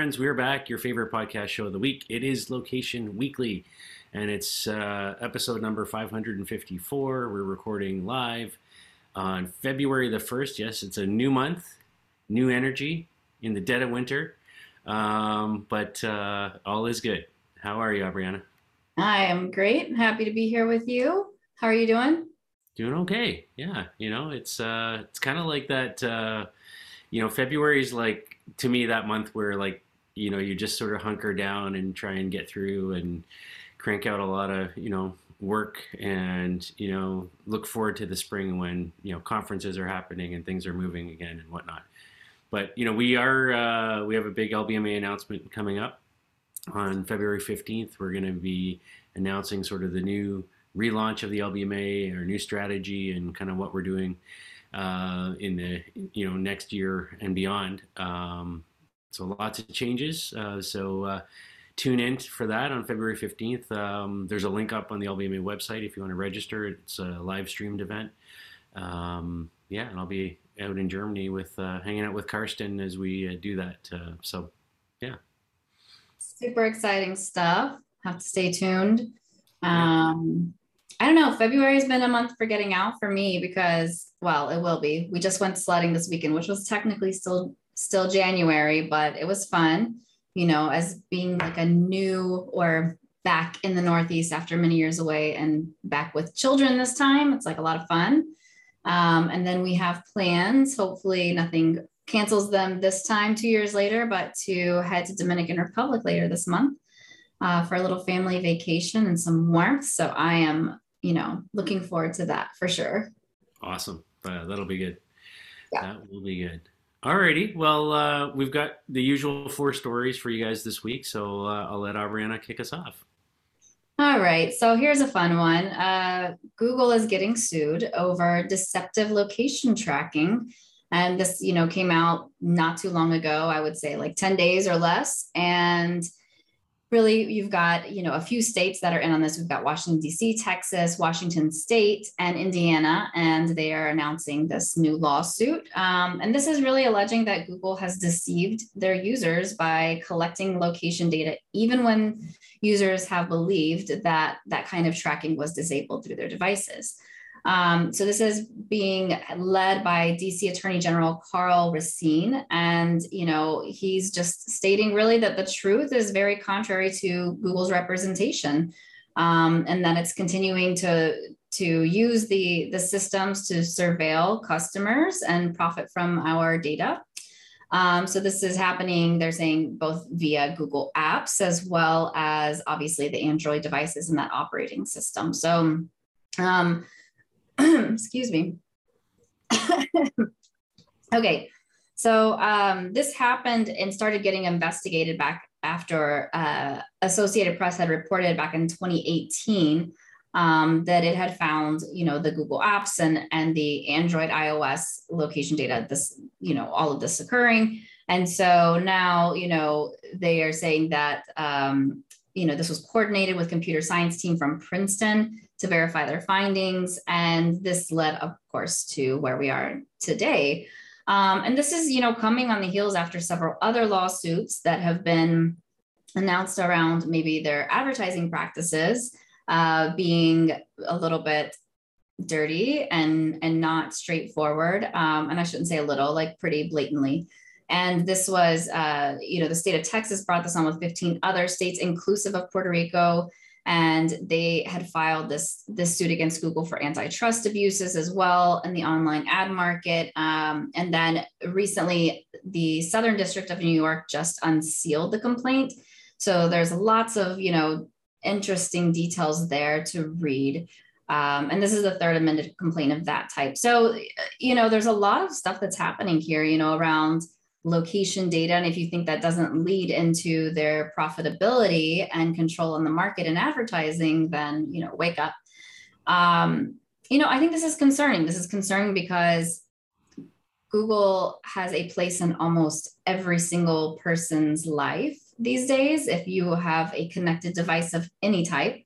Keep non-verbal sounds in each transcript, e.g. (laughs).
Friends, we're back. Your favorite podcast show of the week. It is Location Weekly, and it's uh, episode number 554. We're recording live on February the 1st. Yes, it's a new month, new energy in the dead of winter, um, but uh, all is good. How are you, Aubriana? I am great. Happy to be here with you. How are you doing? Doing okay. Yeah, you know, it's uh, it's kind of like that. Uh, you know, February is like to me that month where like you know you just sort of hunker down and try and get through and crank out a lot of you know work and you know look forward to the spring when you know conferences are happening and things are moving again and whatnot. But you know we are uh, we have a big LBMA announcement coming up on February fifteenth. We're going to be announcing sort of the new relaunch of the LBMA, our new strategy, and kind of what we're doing uh, in the you know next year and beyond. Um, so lots of changes. Uh, so uh, tune in for that on February 15th. Um, there's a link up on the LBMA website if you want to register. It's a live streamed event. Um, yeah, and I'll be out in Germany with uh, hanging out with Karsten as we uh, do that. Uh, so yeah. Super exciting stuff. Have to stay tuned. Um, I don't know. February has been a month for getting out for me because, well, it will be. We just went sledding this weekend, which was technically still still January, but it was fun. You know, as being like a new or back in the Northeast after many years away and back with children this time. It's like a lot of fun. Um, and then we have plans. Hopefully, nothing cancels them this time, two years later, but to head to Dominican Republic later this month uh, for a little family vacation and some warmth. So I am you know, looking forward to that for sure. Awesome. Uh, that'll be good. Yeah. That will be good. Alrighty. Well, uh, we've got the usual four stories for you guys this week, so uh, I'll let Aubriana kick us off. All right. So here's a fun one. Uh, Google is getting sued over deceptive location tracking. And this, you know, came out not too long ago, I would say like 10 days or less. And really you've got you know a few states that are in on this. We've got washington d.c texas washington state and indiana and they are announcing this new lawsuit. Um, and this is really alleging that google has deceived their users by collecting location data even when users have believed that that kind of tracking was disabled through their devices um, so this is being led by DC Attorney General Karl Racine, and you know he's just stating really that the truth is very contrary to Google's representation, um, and that it's continuing to to use the the systems to surveil customers and profit from our data. Um, so this is happening, they're saying both via Google Apps as well as obviously the Android devices and that operating system. So um, (clears throat) excuse me. (laughs) okay, so um, this happened and started getting investigated back after uh, Associated Press had reported back in 2018 um, that it had found, you know, the Google apps and and the Android, iOS location data. This, you know, all of this occurring, and so now, you know, they are saying that, um, you know, this was coordinated with computer science team from Princeton to verify their findings. And this led, of course, to where we are today. Um, and this is, you know, coming on the heels after several other lawsuits that have been announced around maybe their advertising practices uh, being a little bit dirty and and not straightforward. Um, and I shouldn't say a little, like pretty blatantly. And this was, uh, you know, the state of Texas brought this on with 15 other states, inclusive of Puerto Rico and they had filed this this suit against Google for antitrust abuses as well in the online ad market. Um, and then recently, the Southern District of New York just unsealed the complaint. So there's lots of you know interesting details there to read. Um, and this is the third amended complaint of that type. So you know there's a lot of stuff that's happening here. You know around location data. And if you think that doesn't lead into their profitability and control in the market and advertising, then, you know, wake up. Um, you know, I think this is concerning. This is concerning because Google has a place in almost every single person's life these days. If you have a connected device of any type,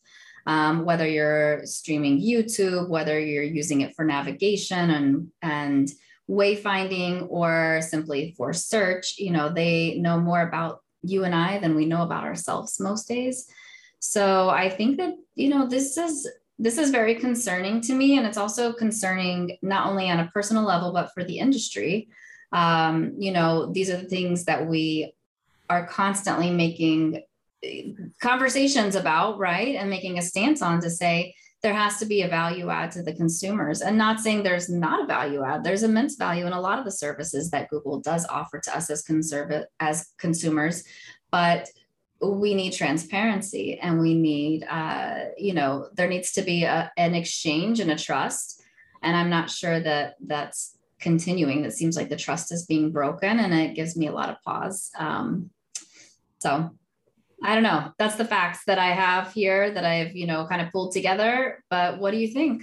um, whether you're streaming YouTube, whether you're using it for navigation and and wayfinding or simply for search, you know, they know more about you and I than we know about ourselves most days. So I think that, you know, this is this is very concerning to me. And it's also concerning not only on a personal level, but for the industry. Um, you know, these are the things that we are constantly making conversations about, right? And making a stance on to say there has to be a value add to the consumers. And not saying there's not a value add. There's immense value in a lot of the services that Google does offer to us as as consumers, but we need transparency and we need uh, you know there needs to be a, an exchange and a trust. And i'm not sure that that's continuing. It seems like the trust is being broken and it gives me a lot of pause. Um, so I don't know. That's the facts that I have here that I've, you know, kind of pulled together. But what do you think?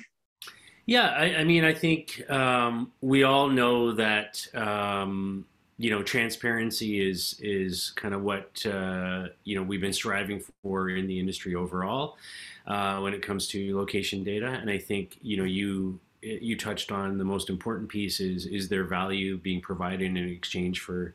Yeah, I, I mean, I think um, we all know that um, you know transparency is is kind of what uh, you know we've been striving for in the industry overall uh, when it comes to location data, and I think you know you you touched on the most important piece is is there value being provided in exchange for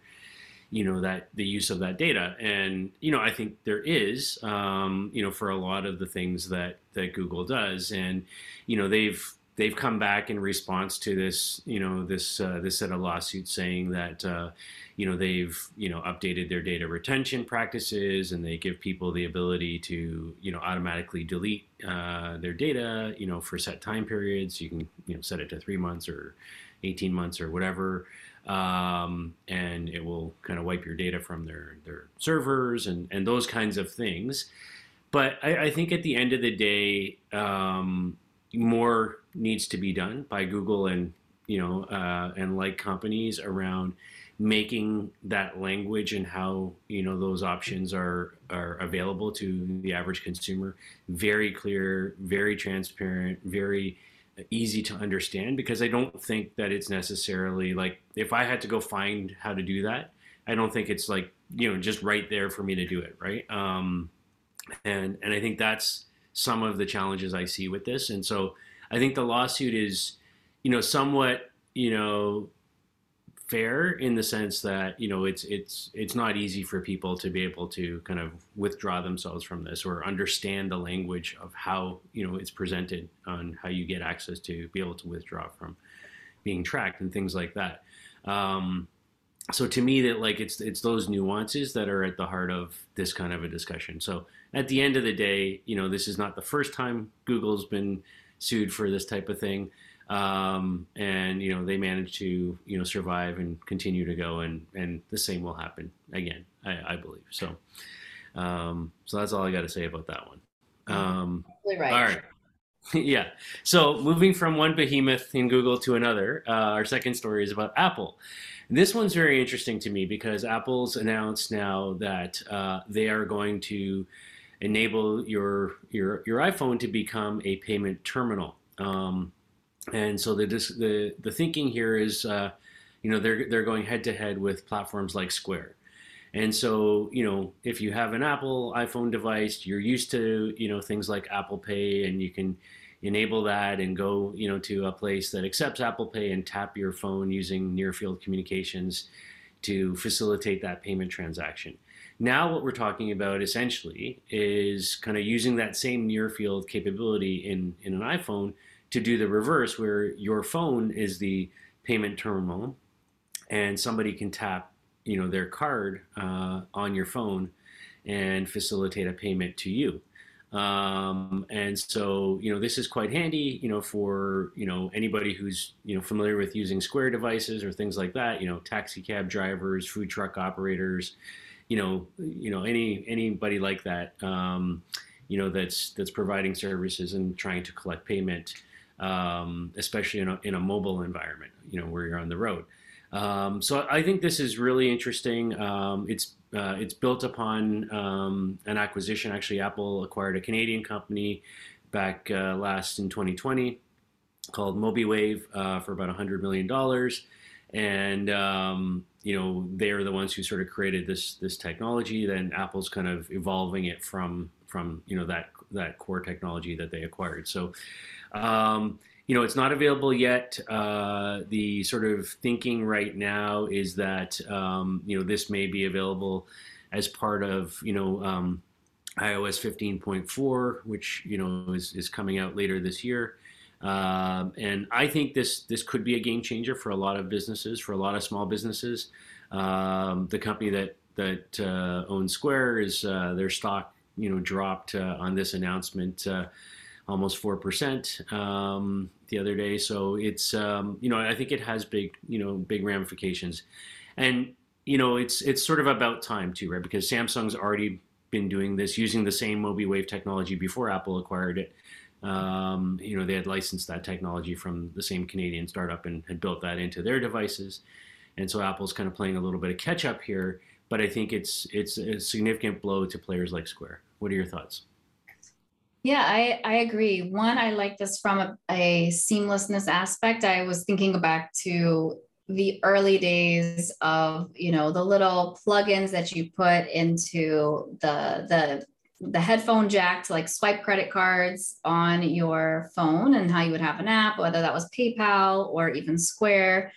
you know that the use of that data and you know i think there is um, you know for a lot of the things that that google does and you know they've they've come back in response to this you know this uh, this set of lawsuits saying that uh, you know they've you know updated their data retention practices and they give people the ability to you know automatically delete uh, their data you know for set time periods you can you know set it to three months or 18 months or whatever um, and it will kind of wipe your data from their their servers and and those kinds of things. But I, I think at the end of the day, um, more needs to be done by Google and you know uh, and like companies around making that language and how you know those options are are available to the average consumer very clear, very transparent, very easy to understand because I don't think that it's necessarily like if I had to go find how to do that, I don't think it's like you know just right there for me to do it, right? Um, and and I think that's some of the challenges I see with this, and so I think the lawsuit is you know somewhat you know fair in the sense that you know it's it's it's not easy for people to be able to kind of withdraw themselves from this or understand the language of how you know it's presented on how you get access to be able to withdraw from being tracked and things like that. Um, so to me that like it's it's those nuances that are at the heart of this kind of a discussion. So at the end of the day you know this is not the first time google's been sued for this type of thing um, and you know they managed to you know survive and continue to go, and and the same will happen again, I, I believe. So, um, so that's all I got to say about that one. Um, right. All right. (laughs) yeah. So moving from one behemoth in Google to another, uh, our second story is about Apple. this one's very interesting to me because Apple's announced now that uh, they are going to enable your your your iPhone to become a payment terminal. Um, and so the the the thinking here is, uh, you know, they're they're going head to head with platforms like Square. And so, you know, if you have an Apple iPhone device, you're used to, you know, things like Apple Pay, and you can enable that and go, you know, to a place that accepts Apple Pay and tap your phone using near field communications to facilitate that payment transaction. Now, what we're talking about essentially is kind of using that same near field capability in, in an iPhone to do the reverse, where your phone is the payment terminal, and somebody can tap, you know, their card uh, on your phone and facilitate a payment to you. Um, and so, you know, this is quite handy, you know, for, you know, anybody who's, you know, familiar with using Square devices or things like that, you know, taxi cab drivers, food truck operators, you know, you know, any, anybody like that, um, you know, that's, that's providing services and trying to collect payment um, especially in a, in a mobile environment, you know, where you're on the road. Um, so I think this is really interesting. Um, it's uh, it's built upon um, an acquisition. Actually, Apple acquired a Canadian company back uh, last in 2020 called Mobeewave uh, for about 100 million dollars, and um, you know they are the ones who sort of created this this technology. Then Apple's kind of evolving it from from you know that that core technology that they acquired. So um, you know, it's not available yet. Uh, the sort of thinking right now is that um, you know this may be available as part of you know um, iOS 15.4, which you know is, is coming out later this year. Um, and I think this this could be a game changer for a lot of businesses, for a lot of small businesses. Um, the company that that uh, owns Square is uh, their stock you know dropped uh, on this announcement uh, almost four percent um, the other day. So it's um, you know I think it has big you know big ramifications, and you know it's it's sort of about time too, right? Because Samsung's already been doing this using the same Mobeewave technology before Apple acquired it. Um, you know they had licensed that technology from the same Canadian startup and had built that into their devices, and so Apple's kind of playing a little bit of catch up here. But I think it's it's a significant blow to players like Square. What are your thoughts? Yeah, I, I agree. One, I like this from a, a seamlessness aspect. I was thinking back to the early days of you know the little plugins that you put into the the the headphone jack to like swipe credit cards on your phone and how you would have an app whether that was paypal or even square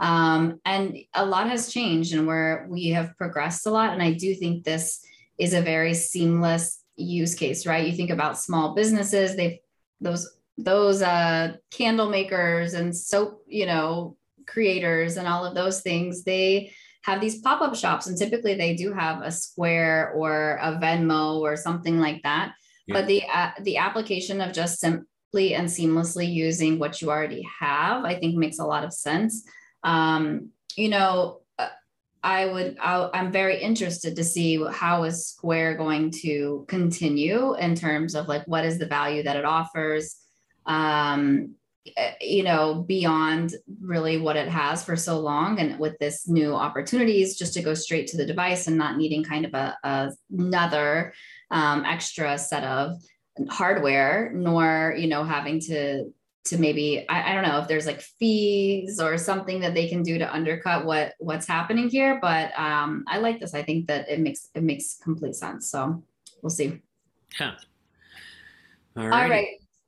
um, and a lot has changed and where we have progressed a lot and i do think this is a very seamless use case, right? You think about small businesses, they've those those uh, candle makers and soap, you know, creators and all of those things, they have these pop-up shops and typically they do have a Square or a Venmo or something like that. Yeah. But the uh, the application of just simply and seamlessly using what you already have, I think makes a lot of sense. Um, you know, I would i am very interested to see how is Square going to continue in terms of like what is the value that it offers um eh, you know beyond really what it has for so long and with this new opportunities just to go straight to the device and not needing kind of a, a another um, extra set of hardware nor you know having to to maybe I, I, don't know if there's like fees or something that they can do to undercut what what's happening here but um i like this. I think that it makes it makes complete sense so we'll see. Yeah. All right, all right.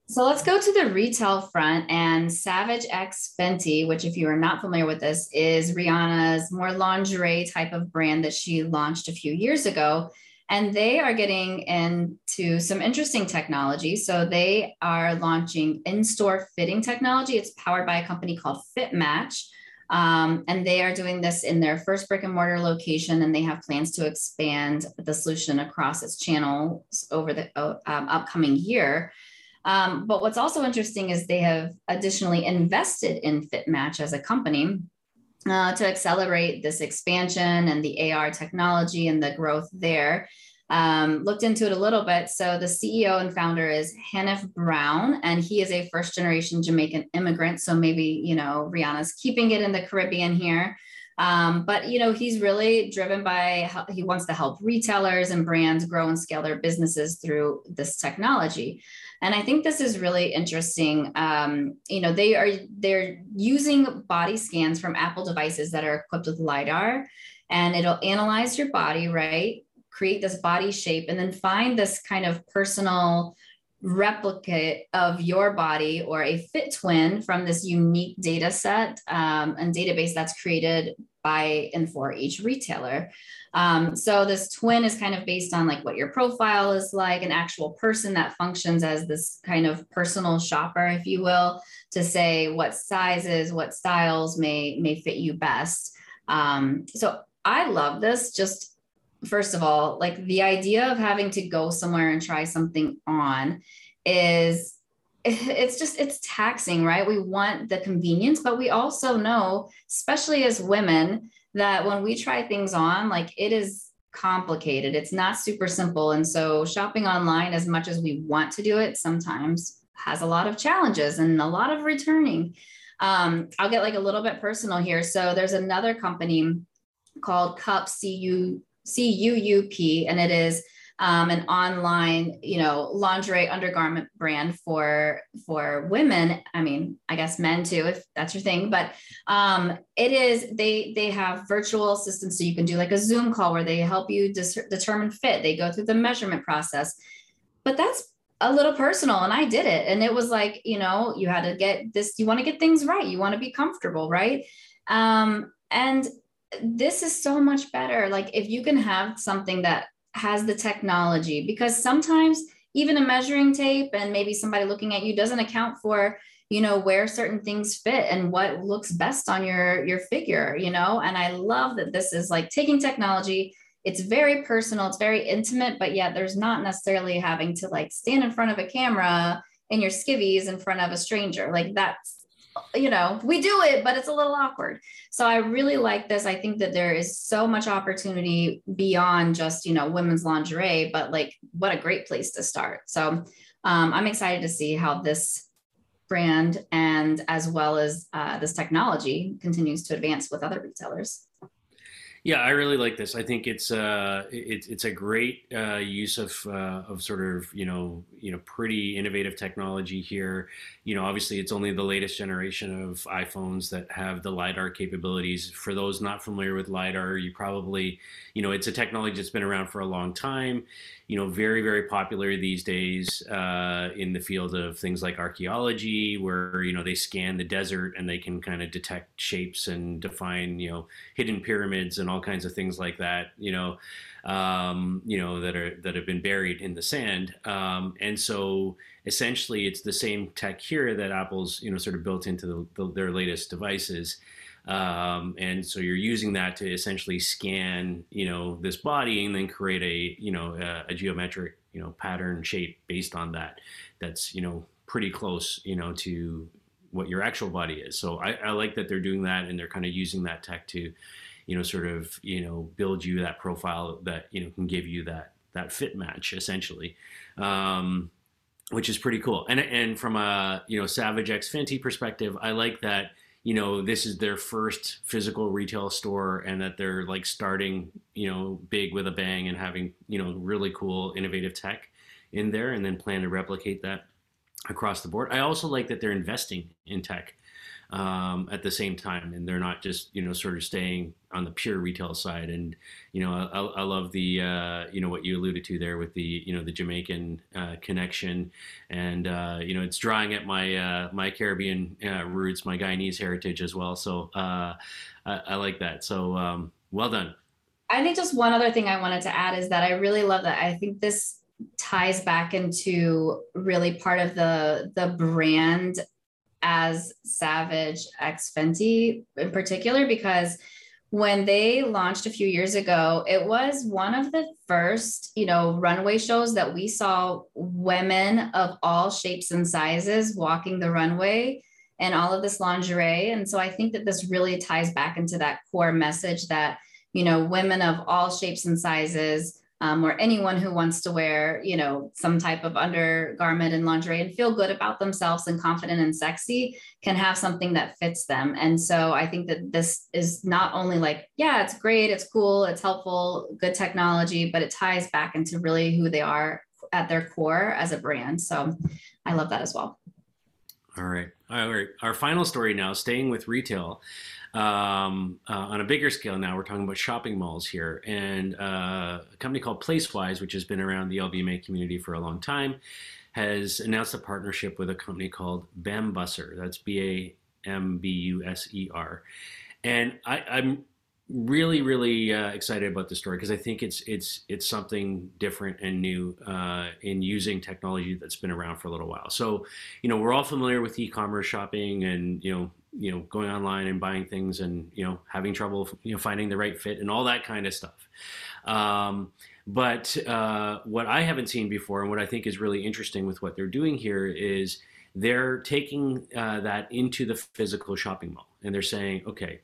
so let's go to the retail front and savage x fenty which if you are not familiar with this is rihanna's more lingerie type of brand that she launched a few years ago and they are getting into some interesting technology. So they are launching in-store fitting technology. It's powered by a company called FitMatch. Um, and they are doing this in their first brick and mortar location, and they have plans to expand the solution across its channels over the um, upcoming year. Um, but what's also interesting is they have additionally invested in FitMatch as a company uh, to accelerate this expansion and the AR technology and the growth there. Um, looked into it a little bit. So the CEO and founder is Hanif Brown, and he is a first generation Jamaican immigrant. So maybe, you know, Rihanna's keeping it in the Caribbean here. Um, but you know, he's really driven by how he wants to help retailers and brands grow and scale their businesses through this technology. And I think this is really interesting. Um, you know, they are they're using body scans from Apple devices that are equipped with lidar, and it'll analyze your body, right? Create this body shape, and then find this kind of personal replicate of your body or a fit twin from this unique data set um, and database that's created by and for each retailer. Um, so this twin is kind of based on like what your profile is like, an actual person that functions as this kind of personal shopper, if you will, to say what sizes, what styles may may fit you best. Um, so I love this just first of all, like the idea of having to go somewhere and try something on is (laughs) it's just it's taxing right? We want the convenience but we also know especially as women that when we try things on like it is complicated. It's not super simple. And so shopping online as much as we want to do it sometimes has a lot of challenges and a lot of returning. Um, i'll get like a little bit personal here. So there's another company called cup cu cuup and it is um, an online, you know, lingerie undergarment brand for for women. I mean, I guess men too, if that's your thing. But um, it is they they have virtual assistants, so you can do like a Zoom call where they help you dis- determine fit. They go through the measurement process, but that's a little personal and I did it. And it was like, you know, you had to get this, you want to get things right. You want to be comfortable, right? Um, and this is so much better. Like if you can have something that has the technology, because sometimes even a measuring tape and maybe somebody looking at you doesn't account for you know where certain things fit and what looks best on your your figure you know? And i love that this is like taking technology. It's very personal it's very intimate but yet there's not necessarily having to like stand in front of a camera in your skivvies in front of a stranger. Like that's you know we do it but it's a little awkward. So i really like this. I think that there is so much opportunity beyond just you know women's lingerie but like what a great place to start. So um, i'm excited to see how this brand and as well as uh, this technology continues to advance with other retailers yeah, I really like this. I think it's uh, it's it's a great uh, use of uh, of sort of you know you know pretty innovative technology here. You know, obviously it's only the latest generation of iPhones that have the lidar capabilities. For those not familiar with lidar, you probably you know it's a technology that's been around for a long time you know, very, very popular these days uh, in the field of things like archaeology, where, you know, they scan the desert and they can kind of detect shapes and define, you know, hidden pyramids and all kinds of things like that, you know, um, you know, that are, that have been buried in the sand. Um, and so essentially it's the same tech here that Apple's, you know, sort of built into the, the, their latest devices. Um, and so you're using that to essentially scan, you know, this body and then create a, you know, a, a geometric, you know, pattern shape based on that. That's, you know, pretty close, you know, to what your actual body is. So I, I like that they're doing that and they're kind of using that tech to, you know, sort of, you know, build you that profile that, you know, can give you that, that fit match essentially. Um, which is pretty cool. And, and from a, you know, Savage X Fenty perspective, I like that, you know this is their first physical retail store and that they're like starting you know big with a bang and having you know really cool innovative tech in there and then plan to replicate that across the board. I also like that they're investing in tech um, at the same time, and they're not just you know sort of staying on the pure retail side. And you know, I, I love the uh, you know what you alluded to there with the you know the Jamaican uh, connection, and uh, you know it's drawing at my uh, my Caribbean uh, roots, my Guyanese heritage as well. So uh, I, I, like that. So um, well done. I think just one other thing I wanted to add is that I really love that. I think this ties back into really part of the the brand as Savage X Fenty in particular because when they launched a few years ago, it was one of the first, you know, runway shows that we saw women of all shapes and sizes walking the runway and all of this lingerie. And so I think that this really ties back into that core message that, you know, women of all shapes and sizes um, or anyone who wants to wear, you know, some type of undergarment and lingerie and feel good about themselves and confident and sexy can have something that fits them. And so I think that this is not only like, yeah, it's great, it's cool, it's helpful, good technology, but it ties back into really who they are at their core as a brand. So I love that as well. All right. All right. Our final story now, staying with retail. Um, uh, on a bigger scale now, we're talking about shopping malls here. And uh, a company called Placewise, which has been around the LBMA community for a long time, has announced a partnership with a company called Bambuser. That's B A M B U S E R. And I, I'm really really uh, excited about the story because I think it's it's it's something different and new uh, in using technology that's been around for a little while. So, you know, we're all familiar with e-commerce shopping and you know you know going online and buying things and you know having trouble you know finding the right fit and all that kind of stuff. Um, but uh, what I haven't seen before and what I think is really interesting with what they're doing here is they're taking uh, that into the physical shopping mall and they're saying, okay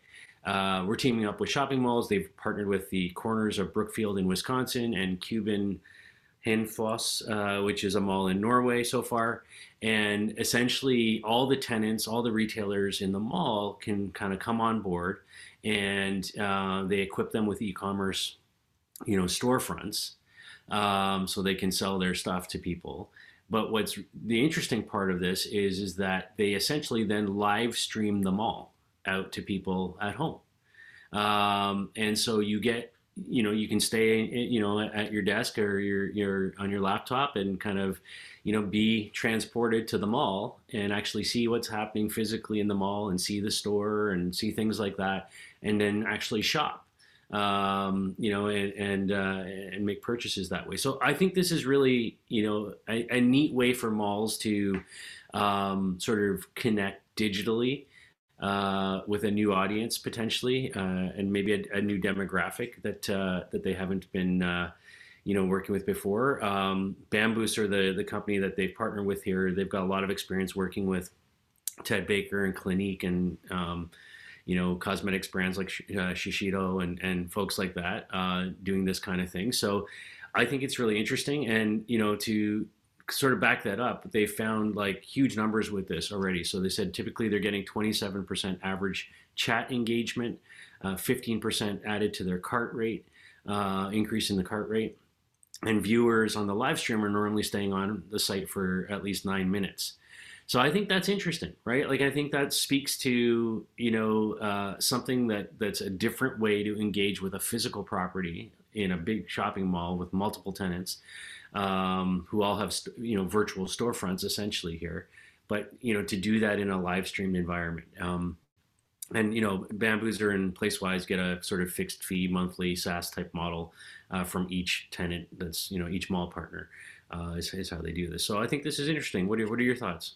uh, we're teaming up with shopping malls. They've partnered with the corners of Brookfield in Wisconsin and Kuben Hønefoss, uh, which is a mall in Norway so far. And essentially, all the tenants, all the retailers in the mall can kind of come on board, and uh, they equip them with e-commerce, you know, storefronts, um, so they can sell their stuff to people. But what's the interesting part of this is is that they essentially then live stream the mall out to people at home. Um, and so you get you know you can stay you know at your desk or your your on your laptop and kind of you know be transported to the mall and actually see what's happening physically in the mall and see the store and see things like that and then actually shop um, you know and and, uh, and make purchases that way. So i think this is really you know a, a neat way for malls to um, sort of connect digitally uh, with a new audience potentially, uh, and maybe a, a, new demographic that uh, that they haven't been, uh, you know, working with before. Um, Bambuser, the the company that they've partnered with here, they've got a lot of experience working with Ted Baker and Clinique and um, you know cosmetics brands like uh, Shiseido and and folks like that uh, doing this kind of thing. So I think it's really interesting, and you know to sort of back that up, they found like huge numbers with this already. So they said typically they're getting 27% average chat engagement, uh, 15% added to their cart rate, uh, increase in the cart rate. And viewers on the live stream are normally staying on the site for at least nine minutes. So I think that's interesting, right? Like I think that speaks to you know uh, something that that's a different way to engage with a physical property in a big shopping mall with multiple tenants um, who all have you know virtual storefronts essentially here. But you know to do that in a live streamed environment. Um, and you know, Bambuser and Placewise get a sort of fixed fee monthly SaaS type model uh, from each tenant. That's you know each mall partner uh, is, is how they do this. So I think this is interesting. What are what are your thoughts?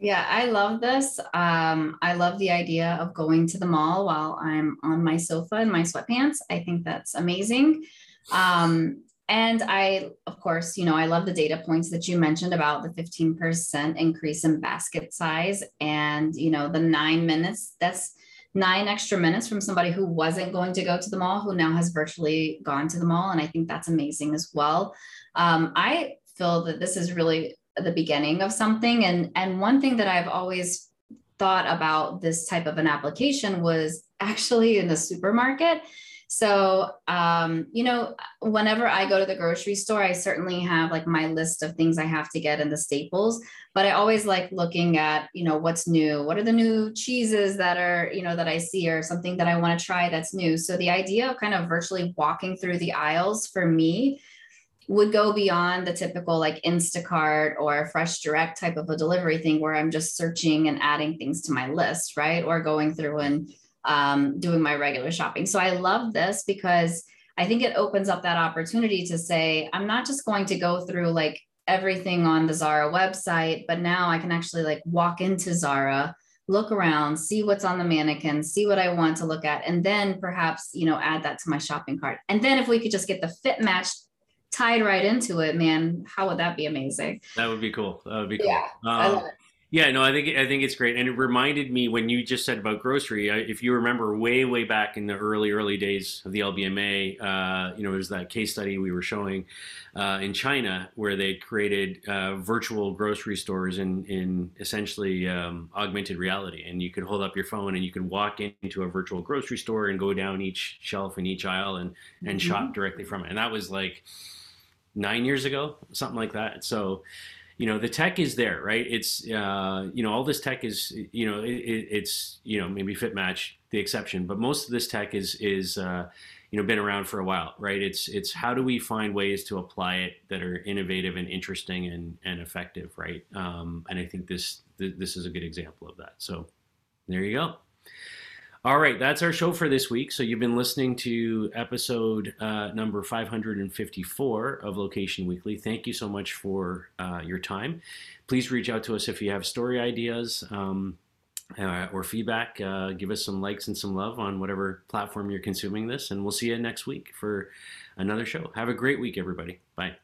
Yeah, I love this. Um, I love the idea of going to the mall while I'm on my sofa in my sweatpants. I think that's amazing. Um, and I, of course, you know, I love the data points that you mentioned about the 15% increase in basket size and, you know, the nine minutes. That's nine extra minutes from somebody who wasn't going to go to the mall, who now has virtually gone to the mall. And I think that's amazing as well. Um, I feel that this is really the beginning of something. And, and one thing that I've always thought about this type of an application was actually in the supermarket so, um, you know, whenever I go to the grocery store, I certainly have like my list of things I have to get in the staples, but I always like looking at, you know, what's new. What are the new cheeses that are, you know, that I see or something that I want to try that's new. So the idea of kind of virtually walking through the aisles for me would go beyond the typical like Instacart or Fresh Direct type of a delivery thing where I'm just searching and adding things to my list, right? Or going through and um, doing my regular shopping. So I love this because I think it opens up that opportunity to say, I'm not just going to go through like everything on the Zara website, but now I can actually like walk into Zara, look around, see what's on the mannequin, see what I want to look at, and then perhaps, you know, add that to my shopping cart. And then if we could just get the fit match tied right into it, man, how would that be amazing? That would be cool. That would be cool. Yeah, um, I love it. Yeah, no, I think I think it's great, and it reminded me when you just said about grocery. if you remember, way way back in the early early days of the LBMA, uh, you know, there's that case study we were showing uh, in China where they created uh, virtual grocery stores in in essentially um, augmented reality, and you could hold up your phone and you could walk into a virtual grocery store and go down each shelf in each aisle and and mm-hmm. shop directly from it, and that was like nine years ago, something like that. So you know the tech is there right? It's uh, you know all this tech is you know it, it's you know maybe fit match the exception but most of this tech is is uh, you know been around for a while right? It's it's how do we find ways to apply it that are innovative and interesting and and effective right? Um, and i think this th- this is a good example of that. So there you go all right, that's our show for this week. So you've been listening to episode uh, number 554 of Location Weekly. Thank you so much for uh, your time. Please reach out to us if you have story ideas um, uh, or feedback. Uh, give us some likes and some love on whatever platform you're consuming this, and we'll see you next week for another show. Have a great week, everybody. Bye.